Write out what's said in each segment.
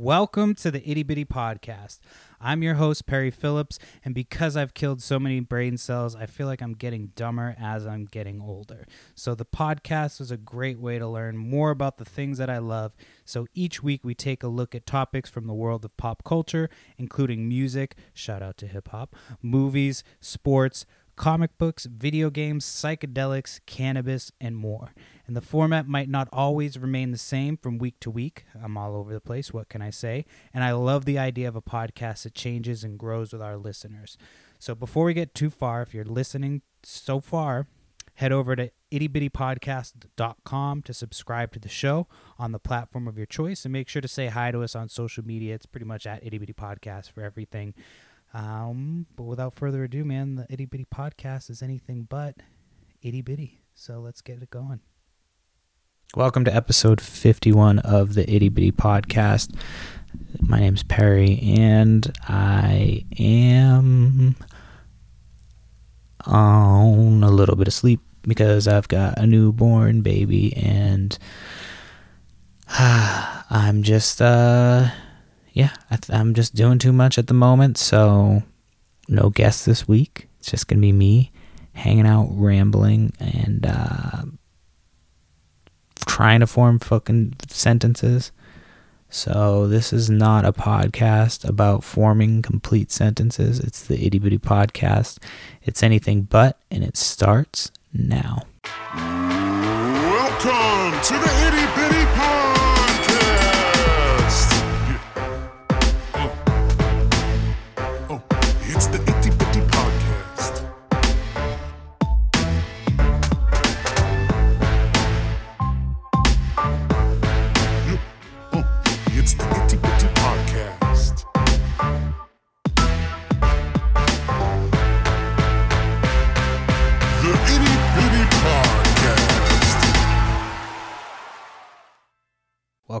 Welcome to the Itty Bitty Podcast. I'm your host, Perry Phillips, and because I've killed so many brain cells, I feel like I'm getting dumber as I'm getting older. So, the podcast is a great way to learn more about the things that I love. So, each week we take a look at topics from the world of pop culture, including music, shout out to hip hop, movies, sports, comic books, video games, psychedelics, cannabis, and more. And the format might not always remain the same from week to week. I'm all over the place. What can I say? And I love the idea of a podcast that changes and grows with our listeners. So before we get too far, if you're listening so far, head over to ittybittypodcast.com to subscribe to the show on the platform of your choice and make sure to say hi to us on social media. It's pretty much at Itty Bitty Podcast for everything. Um, but without further ado, man, the Itty Bitty Podcast is anything but itty bitty. So let's get it going. Welcome to episode 51 of the Itty Bitty Podcast. My name's Perry, and I am on a little bit of sleep because I've got a newborn baby, and I'm just, uh, yeah, I am just doing too much at the moment. So, no guests this week. It's just gonna be me hanging out, rambling, and uh, trying to form fucking sentences. So this is not a podcast about forming complete sentences. It's the itty bitty podcast. It's anything but, and it starts now. Welcome to the itty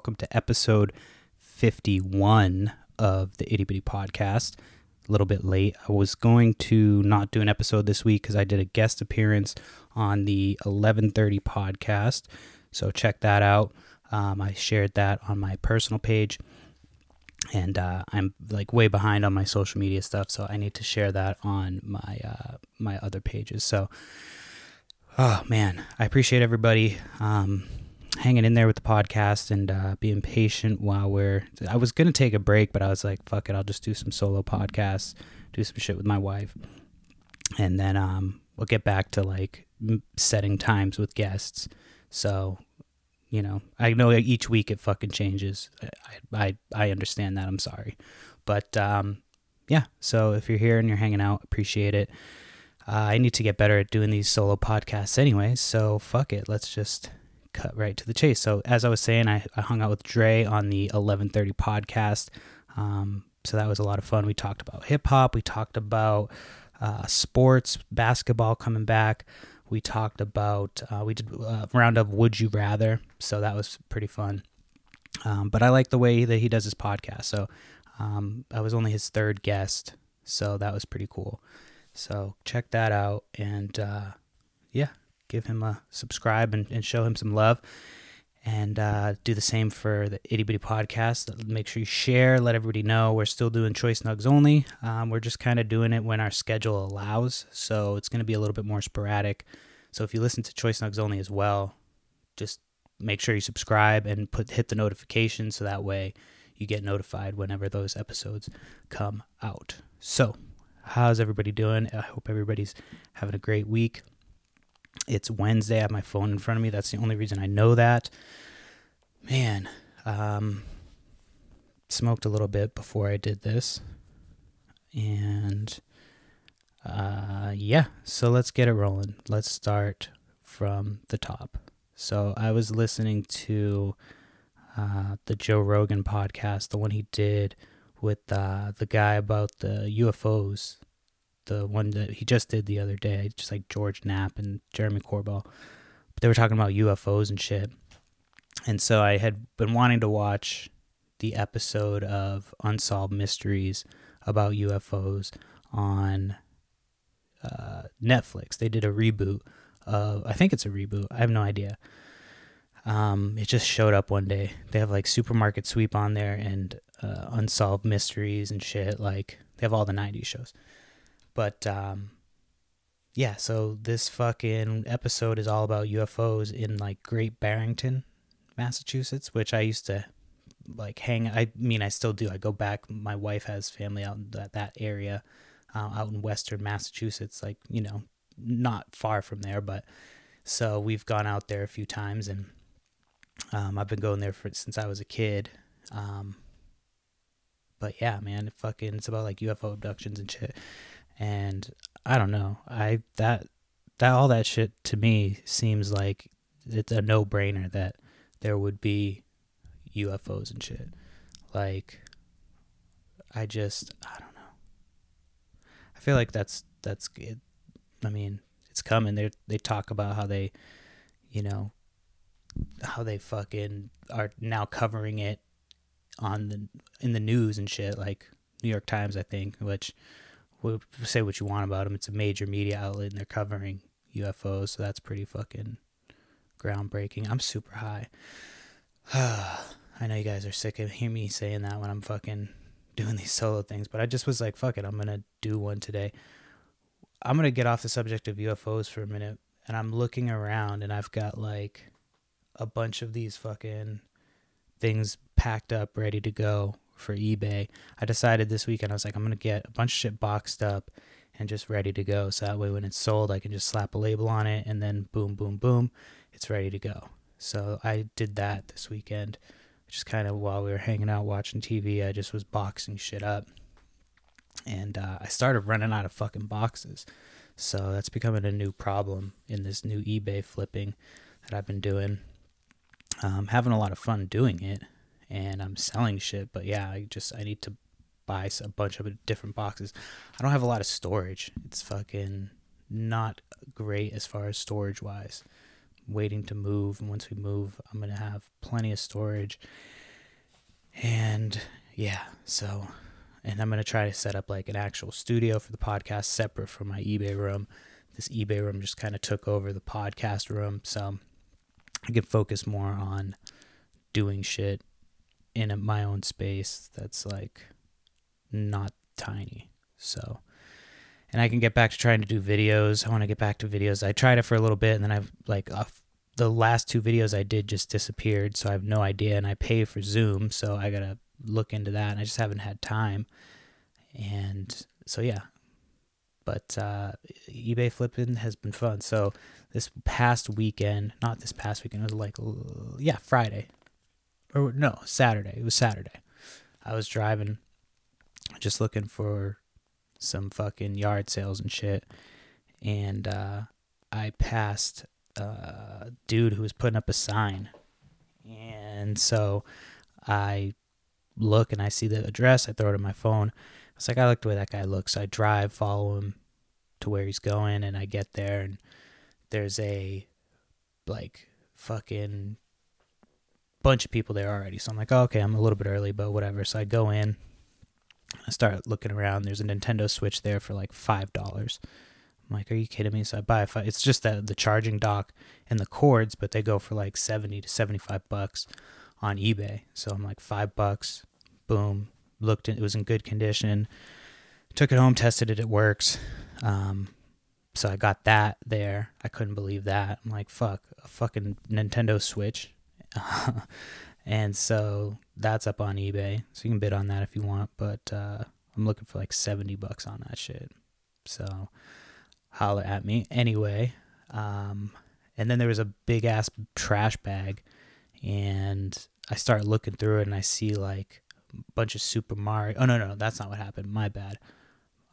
Welcome to episode 51 of the Itty Bitty Podcast. A little bit late. I was going to not do an episode this week because I did a guest appearance on the 1130 podcast. So check that out. Um, I shared that on my personal page. And uh, I'm like way behind on my social media stuff, so I need to share that on my uh, my other pages. So, oh man, I appreciate everybody um, hanging in there with the podcast and uh, being patient while we're. I was gonna take a break, but I was like, "Fuck it, I'll just do some solo podcasts, do some shit with my wife, and then um, we'll get back to like setting times with guests." So, you know, I know each week it fucking changes. I I, I understand that. I'm sorry, but um, yeah. So if you're here and you're hanging out, appreciate it. Uh, I need to get better at doing these solo podcasts anyway, so fuck it. Let's just cut right to the chase. So as I was saying, I, I hung out with Dre on the 1130 podcast. Um, so that was a lot of fun. We talked about hip hop. We talked about uh, sports, basketball coming back. We talked about uh, we did a round of Would You Rather. So that was pretty fun. Um, but I like the way that he does his podcast. So um, I was only his third guest. So that was pretty cool. So check that out. And uh, yeah, give him a subscribe and, and show him some love. And uh, do the same for the Itty Bitty podcast. Make sure you share, let everybody know. We're still doing Choice Nugs only. Um, we're just kind of doing it when our schedule allows. So it's going to be a little bit more sporadic. So if you listen to Choice Nugs only as well, just make sure you subscribe and put hit the notification so that way you get notified whenever those episodes come out. So, how's everybody doing? I hope everybody's having a great week. It's Wednesday. I have my phone in front of me. That's the only reason I know that. Man, um, smoked a little bit before I did this. And uh, yeah, so let's get it rolling. Let's start from the top. So I was listening to uh, the Joe Rogan podcast, the one he did with uh, the guy about the UFOs, the one that he just did the other day, just like George Knapp and Jeremy Corbell. But they were talking about UFOs and shit. And so I had been wanting to watch the episode of Unsolved Mysteries about UFOs on uh, Netflix. They did a reboot of, I think it's a reboot. I have no idea. Um, it just showed up one day. They have like supermarket sweep on there and uh, unsolved mysteries and shit. Like they have all the '90s shows. But um, yeah, so this fucking episode is all about UFOs in like Great Barrington, Massachusetts, which I used to like hang. I mean, I still do. I go back. My wife has family out in that that area, uh, out in Western Massachusetts. Like you know, not far from there, but so we've gone out there a few times, and um, I've been going there for since I was a kid. Um, but yeah, man, it fucking it's about like UFO abductions and shit. And I don't know. I that that all that shit to me seems like it's a no brainer that there would be UFOs and shit. Like I just I don't know. I feel like that's that's it. I mean, it's coming. They they talk about how they, you know, how they fucking are now covering it on the in the news and shit like New York Times I think which will say what you want about them it's a major media outlet and they're covering UFOs so that's pretty fucking groundbreaking. I'm super high. I know you guys are sick of hearing me saying that when I'm fucking doing these solo things but I just was like fuck it I'm to do one today. I'm to get off the subject of UFOs for a minute and I'm looking around and I've got like a bunch of these fucking things packed up, ready to go for eBay. I decided this weekend I was like, I'm gonna get a bunch of shit boxed up and just ready to go. So that way, when it's sold, I can just slap a label on it, and then boom, boom, boom, it's ready to go. So I did that this weekend. Just kind of while we were hanging out watching TV, I just was boxing shit up, and uh, I started running out of fucking boxes. So that's becoming a new problem in this new eBay flipping that I've been doing um, having a lot of fun doing it and I'm selling shit. But yeah, I just I need to buy a bunch of different boxes. I don't have a lot of storage. It's fucking not great as far as storage wise. waiting to move, and once we move, I'm gonna have plenty of storage. And yeah, so and I'm gonna try to set up like an actual studio for the podcast separate from my eBay room. This eBay room just kind of took over the podcast room, so I can focus more on doing shit in my own space that's like not tiny. So, and I can get back to trying to do videos. I want to get back to videos. I tried it for a little bit and then I've like the last two videos I did just disappeared. So I have no idea. And I pay for Zoom. So I got to look into that. And I just haven't had time. And so, yeah. But uh, eBay flipping has been fun. So this past weekend, not this past weekend, it was like, yeah, Friday. Or no, Saturday. It was Saturday. I was driving, just looking for some fucking yard sales and shit. And uh, I passed a dude who was putting up a sign. And so I look and I see the address. I throw it in my phone. I was like, I like the way that guy looks. So I drive, follow him to where he's going, and I get there and there's a like fucking bunch of people there already. So I'm like, oh, okay, I'm a little bit early, but whatever. So I go in, I start looking around. There's a Nintendo Switch there for like five dollars. I'm like, are you kidding me? So I buy five. It's just that the charging dock and the cords, but they go for like seventy to seventy-five bucks on eBay. So I'm like, five bucks. Boom. Looked. it was in good condition. Took it home, tested it. It works. Um, so I got that there. I couldn't believe that. I'm like, fuck, a fucking Nintendo Switch. and so that's up on eBay. So you can bid on that if you want, but uh, I'm looking for like 70 bucks on that shit. So holler at me. Anyway, um, and then there was a big ass trash bag, and I start looking through it and I see like a bunch of Super Mario. Oh, no, no, that's not what happened. My bad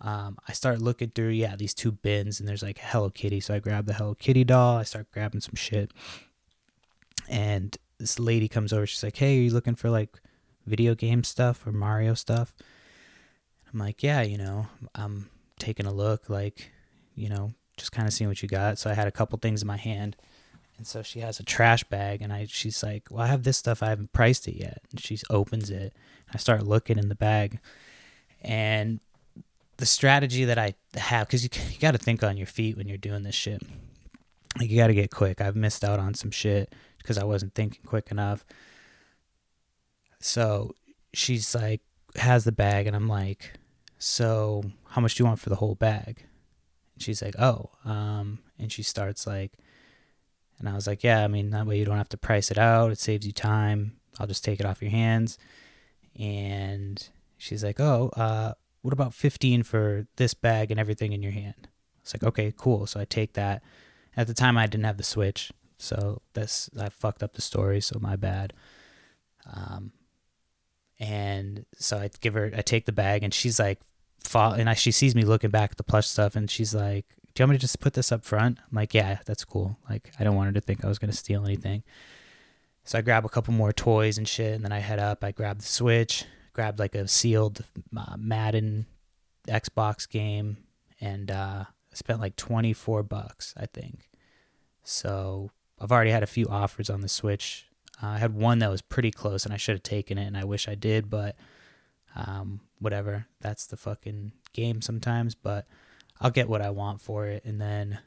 um, I start looking through, yeah, these two bins, and there's like Hello Kitty. So I grab the Hello Kitty doll. I start grabbing some shit, and this lady comes over. She's like, "Hey, are you looking for like video game stuff or Mario stuff?" I'm like, "Yeah, you know, I'm taking a look, like, you know, just kind of seeing what you got." So I had a couple things in my hand, and so she has a trash bag, and I she's like, "Well, I have this stuff. I haven't priced it yet." And she opens it. I start looking in the bag, and the strategy that I have, because you, you got to think on your feet when you're doing this shit. Like you got to get quick. I've missed out on some shit because I wasn't thinking quick enough. So she's like, has the bag, and I'm like, so how much do you want for the whole bag? And she's like, oh, um, and she starts like, and I was like, yeah, I mean, that way you don't have to price it out. It saves you time. I'll just take it off your hands. And she's like, oh, uh, what about 15 for this bag and everything in your hand? It's like, okay, cool. So I take that. At the time, I didn't have the Switch. So that's, I fucked up the story. So my bad. Um, and so I give her, I take the bag and she's like, fall, and I, she sees me looking back at the plush stuff and she's like, do you want me to just put this up front? I'm like, yeah, that's cool. Like, I don't want her to think I was to steal anything. So I grab a couple more toys and shit, and then I head up. I grab the Switch, grabbed like a sealed uh, Madden Xbox game, and uh, spent like 24 bucks, I think. So I've already had a few offers on the Switch. Uh, I had one that was pretty close, and I should have taken it, and I wish I did, but um, whatever. That's the fucking game sometimes, but I'll get what I want for it, and then,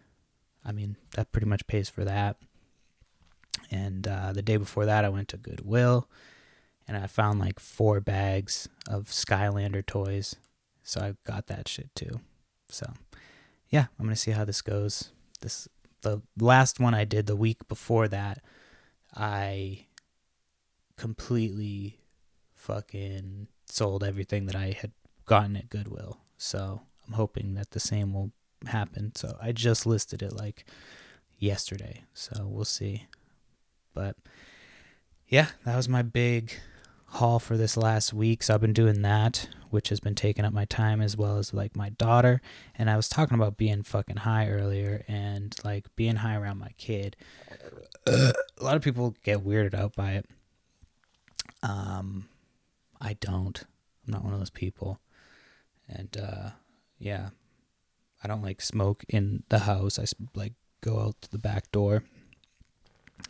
I mean, that pretty much pays for that. And uh, the day before that, I went to Goodwill, and I found like four bags of Skylander toys, so I got that shit too. So, yeah, I'm gonna see how this goes. This the last one I did the week before that, I completely fucking sold everything that I had gotten at Goodwill. So I'm hoping that the same will happen. So I just listed it like yesterday. So we'll see. But yeah, that was my big haul for this last week. So I've been doing that, which has been taking up my time as well as like my daughter. And I was talking about being fucking high earlier and like being high around my kid. a lot of people get weirded out by it. Um, I don't. I'm not one of those people. And uh, yeah, I don't like smoke in the house. I like go out to the back door,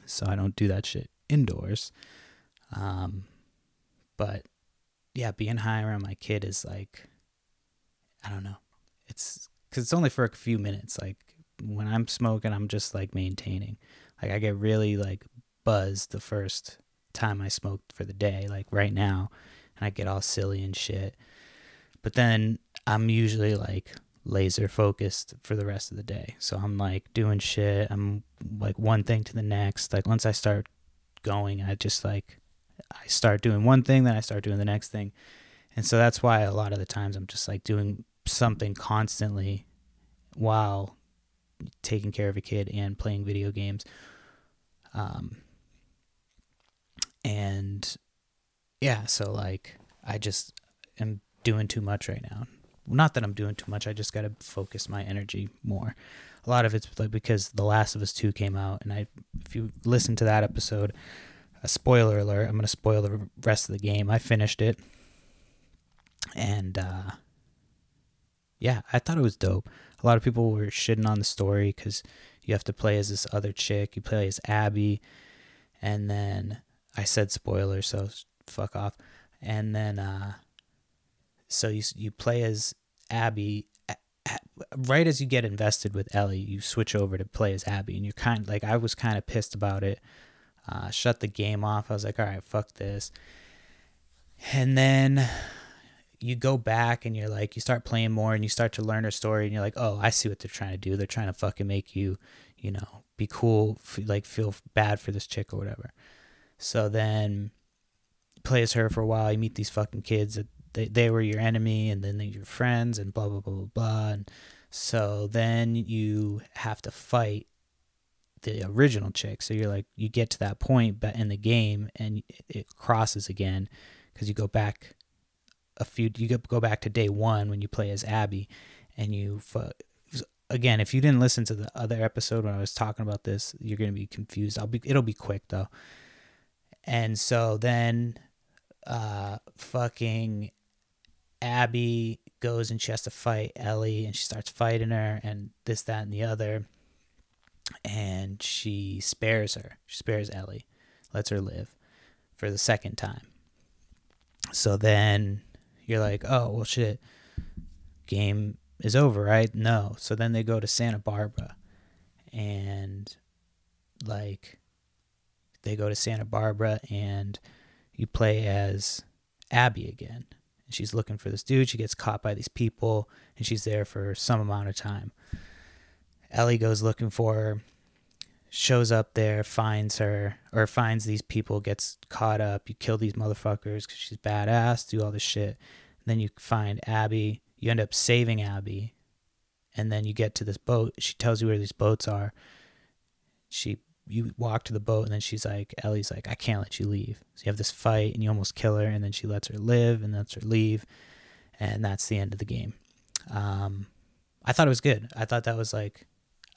so I don't do that shit indoors. Um, but yeah, being high around my kid is like, I don't know. It's because it's only for a few minutes. Like when I'm smoking, I'm just like maintaining. Like I get really like buzzed the first time I smoked for the day, like right now, and I get all silly and shit. But then I'm usually like laser focused for the rest of the day. So I'm like doing shit. I'm like one thing to the next. Like once I start going, I just like I start doing one thing, then I start doing the next thing. And so that's why a lot of the times I'm just like doing something constantly while taking care of a kid and playing video games. Um and yeah, so like I just am doing too much right now. Not that I'm doing too much. I just got to focus my energy more. A lot of it's like because The Last of Us 2 came out and I if you listen to that episode, a spoiler alert, I'm going to spoil the rest of the game. I finished it. And uh yeah, I thought it was dope. A lot of people were shitting on the story cuz you have to play as this other chick. You play as Abby and then I said spoiler, so fuck off. And then uh so you you play as Abby. Right as you get invested with Ellie, you switch over to play as Abby, and you're kind of like I was kind of pissed about it. Uh, shut the game off. I was like, all right, fuck this. And then you go back and you're like, you start playing more and you start to learn her story, and you're like, oh, I see what they're trying to do. They're trying to fucking make you, you know, be cool, like feel bad for this chick or whatever. So then play as her for a while. You meet these fucking kids that they, they were your enemy and then they're your friends and blah blah blah blah blah and so then you have to fight the original chick. So you're like you get to that point but in the game and it crosses again because you go back a few you go back to day one when you play as abby and you again if you didn't listen to the other episode when i was talking about this you're to be confused. I'll be it'll be quick though. And so then uh fucking Abby goes and she has to fight Ellie and she starts fighting her and this, that, and the other. And she spares her. She spares Ellie, lets her live for the second time. So then you're like, oh, well, shit. Game is over, right? No. So then they go to Santa Barbara and like they go to Santa Barbara and you play as Abby again. And she's looking for this dude. She gets caught by these people and she's there for some amount of time. Ellie goes looking for her, shows up there, finds her, or finds these people, gets caught up. You kill these motherfuckers because she's badass, do all this shit. And then you find Abby. You end up saving Abby. And then you get to this boat. She tells you where these boats are. She you walk to the boat and then she's like Ellie's like I can't let you leave. So you have this fight and you almost kill her and then she lets her live and lets her leave and that's the end of the game. Um, I thought it was good. I thought that was like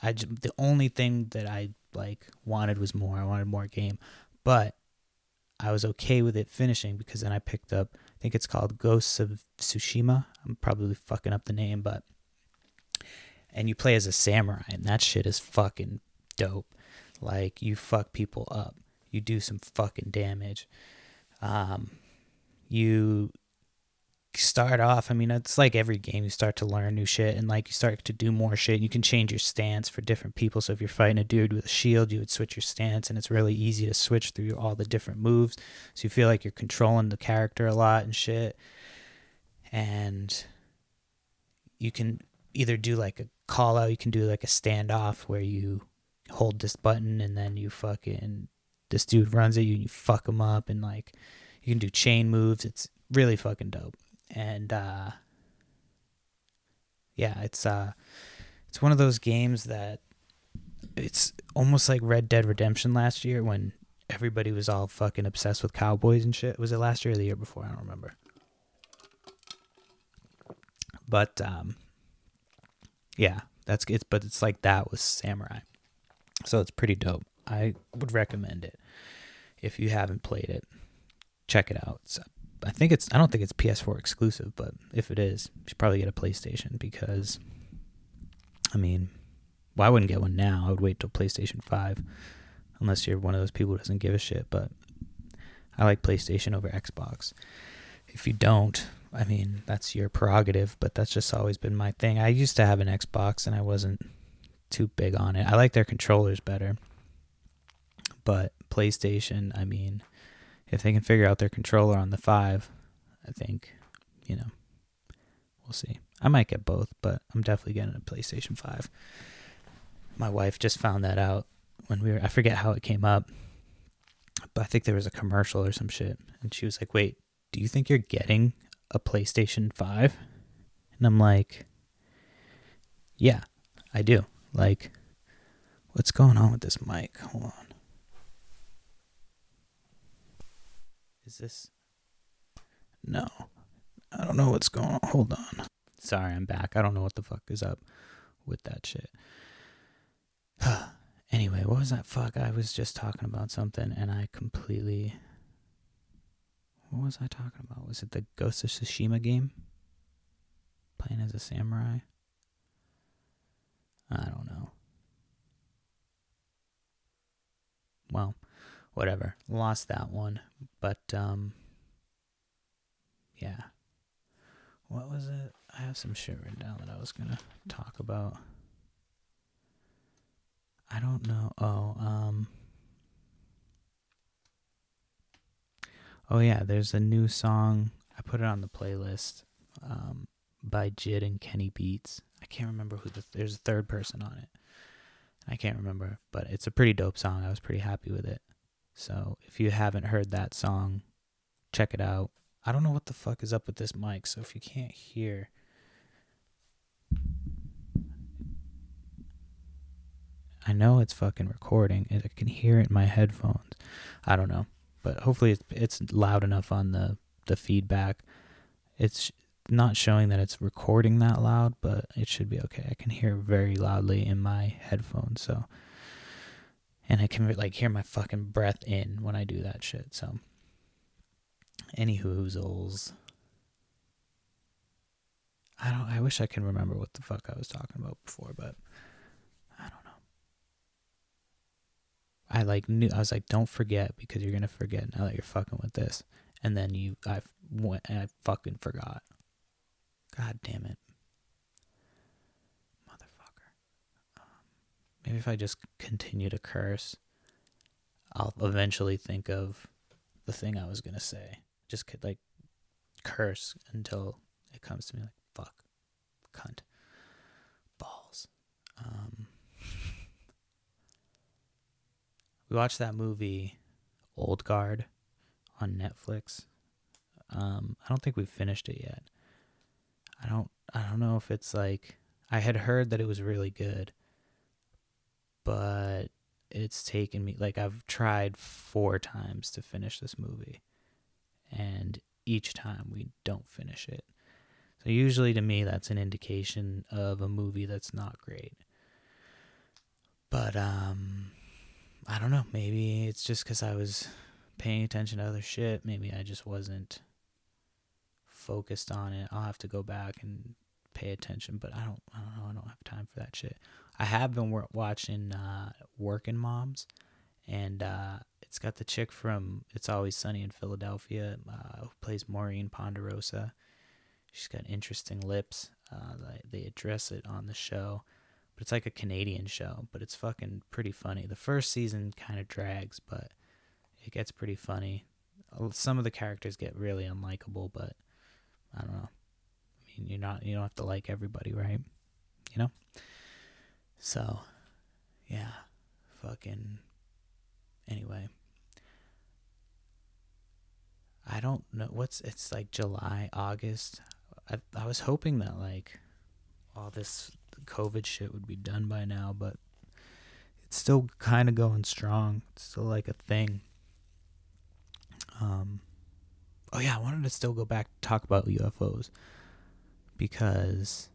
I j- the only thing that I like wanted was more. I wanted more game, but I was okay with it finishing because then I picked up. I think it's called Ghosts of Tsushima. I'm probably fucking up the name, but and you play as a samurai, and that shit is fucking dope. Like you fuck people up, you do some fucking damage. Um, you start off, I mean, it's like every game, you start to learn new shit and like you start to do more shit. You can change your stance for different people. So if you're fighting a dude with a shield, you would switch your stance and it's really easy to switch through all the different moves. So you feel like you're controlling the character a lot and shit. And you can either do like a call out, you can do like a standoff where you hold this button and then you fucking this dude runs at you and you fuck him up and like you can do chain moves. It's really fucking dope and uh, yeah, it's uh, it's one of those games that it's almost like Red Dead Redemption last year when everybody was all fucking obsessed with cowboys and shit. Was it last year or the year before? I don't remember. But um, yeah, that's it's but it's like that with samurai, so it's pretty dope. I would recommend it if you haven't played it. Check it out. It's I think it's I don't think it's PS4 exclusive, but if it is, you should probably get a PlayStation because I mean, well, I wouldn't get one now. I would wait till PlayStation 5 unless you're one of those people who doesn't give a shit, but I like PlayStation over Xbox. If you don't, I mean, that's your prerogative, but that's just always been my thing. I used to have an Xbox and I wasn't too big on it. I like their controllers better. But PlayStation, I mean, if they can figure out their controller on the five, I think, you know, we'll see. I might get both, but I'm definitely getting a PlayStation Five. My wife just found that out when we were. I forget how it came up, but I think there was a commercial or some shit, and she was like, "Wait, do you think you're getting a PlayStation Five?" And I'm like, "Yeah, I do." Like, what's going on with this mic? Hold on. Is this? No. I don't know what's going on. Hold on. Sorry, I'm back. I don't know what the fuck is up with that shit. anyway, what was that fuck? I was just talking about something and I completely. What was I talking about? Was it the Ghost of Tsushima game? Playing as a samurai? I don't know. Well, whatever. Lost that one. But um yeah. What was it? I have some shit written down that I was gonna talk about. I don't know. Oh, um Oh yeah, there's a new song. I put it on the playlist um, by Jid and Kenny Beats. I can't remember who the there's a third person on it. I can't remember, but it's a pretty dope song. I was pretty happy with it. So if you haven't heard that song, check it out. I don't know what the fuck is up with this mic, so if you can't hear. I know it's fucking recording. I can hear it in my headphones. I don't know, but hopefully it's it's loud enough on the the feedback. It's not showing that it's recording that loud, but it should be okay. I can hear very loudly in my headphones, so and I can like hear my fucking breath in when I do that shit. So, any hoozles. I don't. I wish I can remember what the fuck I was talking about before, but I don't know. I like knew. I was like, don't forget because you're gonna forget now that you're fucking with this, and then you. I went and I fucking forgot. God damn it, motherfucker. Um, maybe if I just continue to curse, I'll eventually think of the thing I was gonna say. Just could like curse until it comes to me like fuck, cunt, balls. Um, we watched that movie, Old Guard, on Netflix. Um, I don't think we've finished it yet. I don't. I don't know if it's like I had heard that it was really good, but it's taken me like I've tried four times to finish this movie, and each time we don't finish it. So usually to me that's an indication of a movie that's not great. But um I don't know, maybe it's just cuz I was paying attention to other shit, maybe I just wasn't focused on it. I'll have to go back and pay attention, but I don't I don't know, I don't have time for that shit. I have been watching uh Working Moms and uh it's got the chick from It's Always Sunny in Philadelphia uh, who plays Maureen Ponderosa. She's got interesting lips. Uh, they, address it on the show, but it's like a Canadian show, but it's fucking pretty funny. The first season kind of drags, but it gets pretty funny. Some of the characters get really unlikable, but I don't know. I mean, you're not you don't have to like everybody, right? You know. So, yeah, fucking. Anyway. I don't know what's it's like July, August. I I was hoping that like all this COVID shit would be done by now, but it's still kind of going strong. It's still like a thing. Um Oh yeah, I wanted to still go back to talk about UFOs because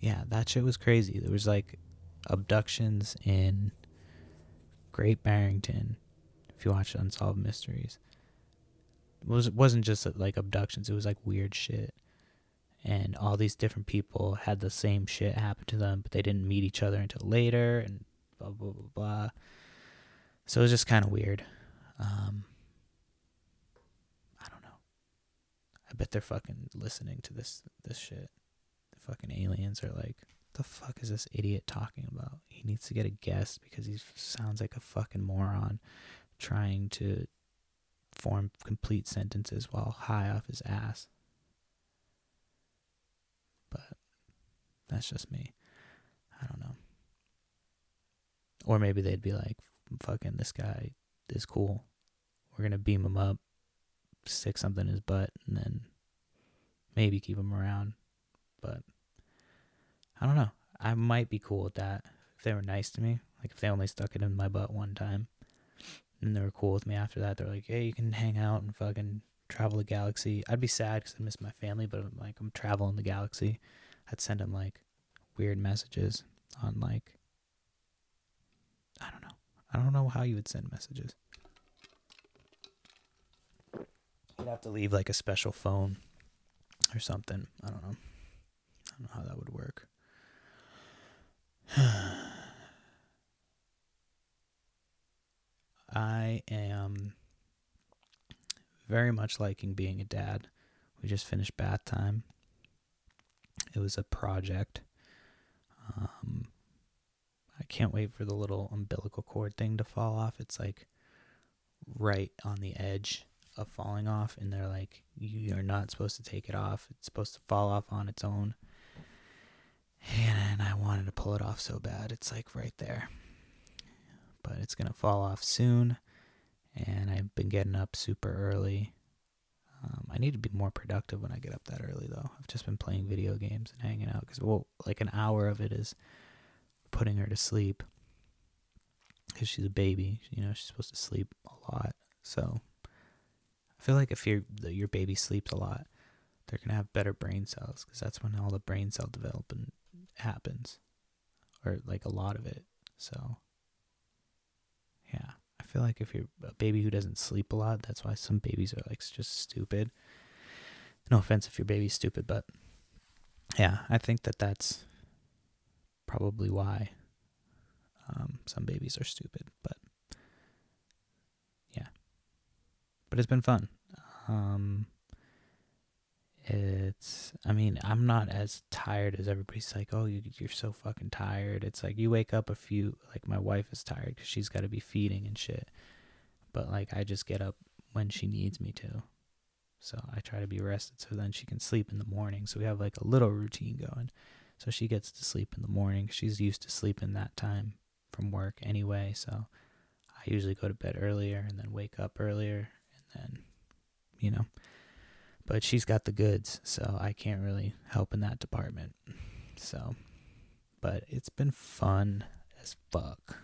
yeah, that shit was crazy. There was like abductions in Great Barrington. If you watch Unsolved Mysteries, it was it wasn't just like abductions. It was like weird shit, and all these different people had the same shit happen to them, but they didn't meet each other until later, and blah blah blah blah. So it was just kind of weird. Um, I don't know. I bet they're fucking listening to this this shit. Fucking aliens are like, the fuck is this idiot talking about? He needs to get a guest because he sounds like a fucking moron trying to form complete sentences while high off his ass. But that's just me. I don't know. Or maybe they'd be like, fucking, this guy is cool. We're going to beam him up, stick something in his butt, and then maybe keep him around. But I don't know. I might be cool with that if they were nice to me. Like if they only stuck it in my butt one time, and they were cool with me after that. They're like, "Hey, you can hang out and fucking travel the galaxy." I'd be sad because I miss my family, but I'm like, I'm traveling the galaxy. I'd send them like weird messages on like I don't know. I don't know how you would send messages. You'd have to leave like a special phone or something. I don't know. I don't know how that would work. I am very much liking being a dad. We just finished bath time. It was a project. Um, I can't wait for the little umbilical cord thing to fall off. It's like right on the edge of falling off, and they're like, you are not supposed to take it off. It's supposed to fall off on its own. And I wanted to pull it off so bad. It's like right there. But it's going to fall off soon. And I've been getting up super early. Um, I need to be more productive when I get up that early, though. I've just been playing video games and hanging out because, well, like an hour of it is putting her to sleep because she's a baby. You know, she's supposed to sleep a lot. So I feel like if your your baby sleeps a lot, they're gonna have better brain cells because that's when all the brain cell development happens, or like a lot of it. So yeah, I feel like if you're a baby who doesn't sleep a lot, that's why some babies are like just stupid. No offense if your baby's stupid, but yeah, I think that that's probably why um, some babies are stupid. But yeah, but it's been fun. Um, it's I mean, I'm not as tired as everybody's like, "Oh, you you're so fucking tired." It's like you wake up a few like my wife is tired cuz she's got to be feeding and shit. But like I just get up when she needs me to. So I try to be rested so then she can sleep in the morning. So we have like a little routine going. So she gets to sleep in the morning. She's used to sleeping that time from work anyway, so I usually go to bed earlier and then wake up earlier and then you know but she's got the goods, so I can't really help in that department. So, but it's been fun as fuck.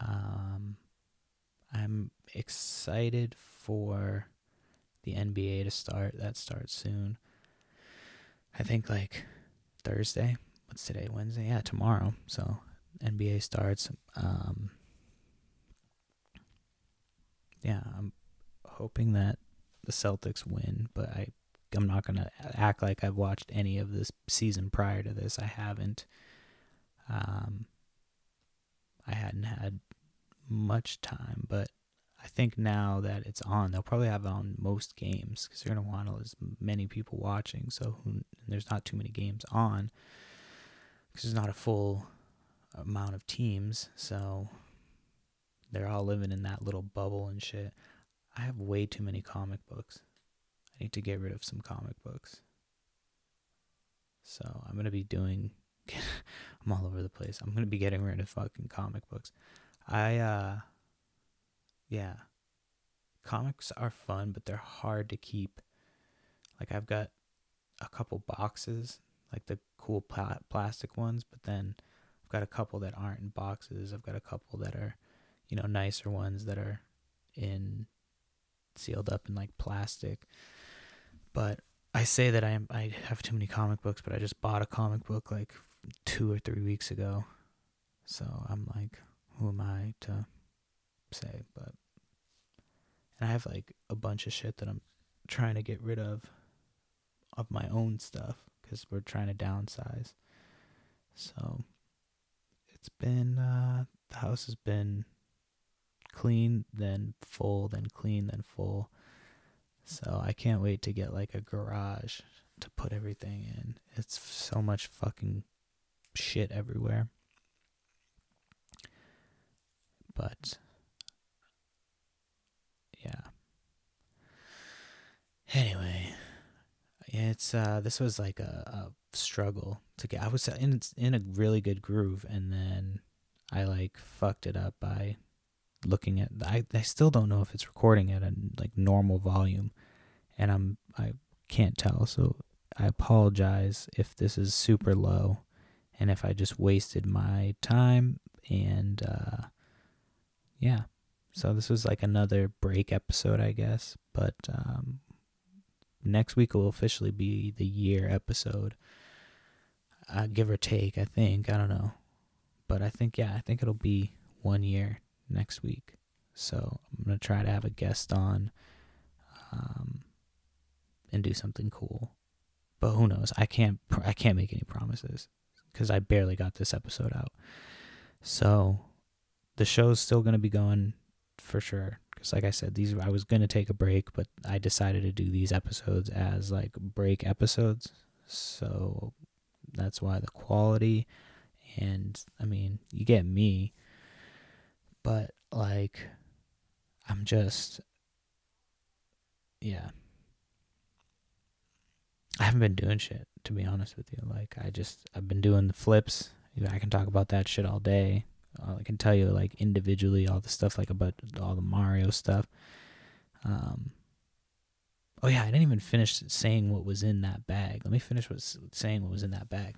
Um, I'm excited for the NBA to start. That starts soon. I think like Thursday. What's today? Wednesday? Yeah, tomorrow. So NBA starts. Um, yeah, I'm hoping that the Celtics win, but I I'm not gonna act like I've watched any of this season prior to this. I haven't. Um, I hadn't had much time, but I think now that it's on, they'll probably have it on most games because they're gonna want as many people watching. So there's not too many games on because there's not a full amount of teams. So they're all living in that little bubble and shit. I have way too many comic books. I need to get rid of some comic books. So I'm gonna be doing. I'm all over the place. I'm gonna be getting rid of fucking comic books. I uh, yeah, comics are fun, but they're hard to keep. Like I've got a couple boxes, like the cool pla- plastic ones, but then I've got a couple that aren't in boxes. I've got a couple that are, you know, nicer ones that are in sealed up in like plastic. But I say that I am I have too many comic books, but I just bought a comic book like two or three weeks ago. So I'm like, who am I to say? But and I have like a bunch of shit that I'm trying to get rid of of my own stuff because we're trying to downsize. So it's been uh, the house has been clean, then full, then clean, then full. So I can't wait to get like a garage to put everything in. It's so much fucking shit everywhere. But yeah. Anyway, it's uh this was like a, a struggle to get I was in in a really good groove and then I like fucked it up by looking at I, I still don't know if it's recording at a like normal volume and I'm I can't tell so I apologize if this is super low and if I just wasted my time and uh yeah. So this was like another break episode I guess but um next week will officially be the year episode uh, give or take I think I don't know but I think yeah I think it'll be one year next week. So I'm going to try to have a guest on um, and do something cool. But who knows? I can't I can't make any promises cuz I barely got this episode out. So the show's still going to be going for sure cuz like I said these I was going to take a break, but I decided to do these episodes as like break episodes. So that's why the quality and I mean, you get me but like I'm just yeah. I haven't been doing shit to be honest with you. Like I just I've been doing the flips. I can talk about that shit all day. I can tell you like individually all the stuff like about all the Mario stuff. Um Oh yeah, I didn't even finish saying what was in that bag. Let me finish what saying what was in that bag.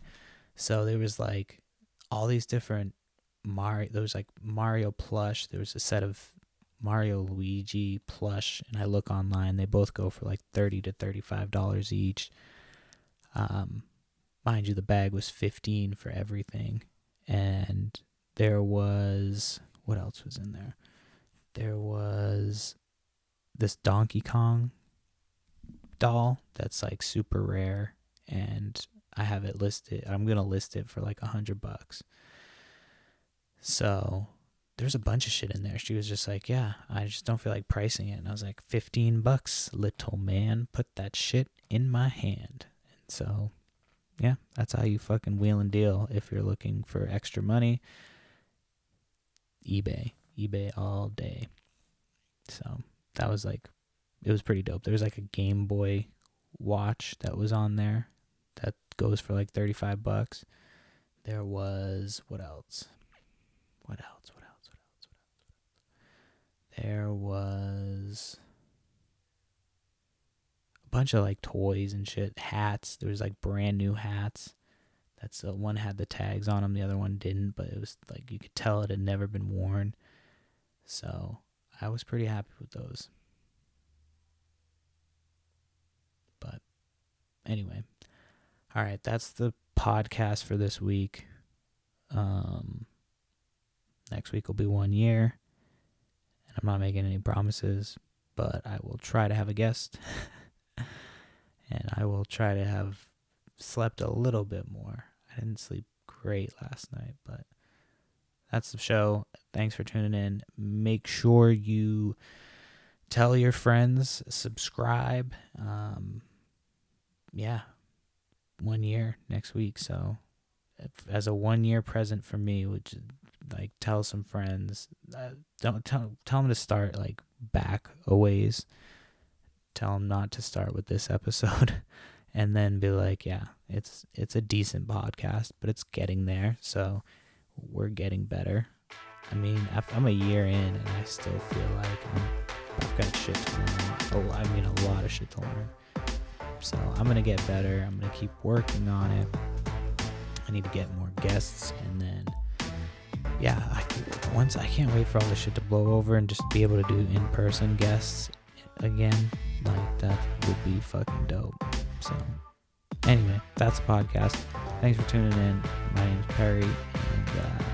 So there was like all these different Mario. There was like Mario plush. There was a set of Mario Luigi plush, and I look online. They both go for like thirty to thirty-five dollars each. Um, mind you, the bag was fifteen for everything, and there was what else was in there? There was this Donkey Kong doll that's like super rare, and I have it listed. I'm gonna list it for like a hundred bucks. So there's a bunch of shit in there. She was just like, yeah, I just don't feel like pricing it. And I was like, 15 bucks, little man. Put that shit in my hand. And so, yeah, that's how you fucking wheel and deal if you're looking for extra money. eBay, eBay all day. So that was like, it was pretty dope. There was like a Game Boy watch that was on there that goes for like 35 bucks. There was, what else? What else? What else? What else? What else? There was a bunch of like toys and shit, hats. There was like brand new hats. That's the one had the tags on them, the other one didn't, but it was like you could tell it had never been worn. So I was pretty happy with those. But anyway, all right, that's the podcast for this week. Um, next week will be one year, and I'm not making any promises, but I will try to have a guest, and I will try to have slept a little bit more. I didn't sleep great last night, but that's the show. Thanks for tuning in. Make sure you tell your friends, subscribe. Um, yeah, one year next week. So, as a one year present for me, which like tell some friends, uh, don't tell tell them to start like back a ways. Tell them not to start with this episode, and then be like, yeah, it's it's a decent podcast, but it's getting there. So we're getting better. I mean, I'm a year in, and I still feel like I'm, I've got shit to learn. Oh, I mean, a lot of shit to learn. So I'm gonna get better. I'm gonna keep working on it. I need to get more guests, and then yeah, I, once I can't wait for all this shit to blow over and just be able to do in-person guests again. Like that would be fucking dope. So anyway, that's the podcast. Thanks for tuning in. My name's Perry, and uh,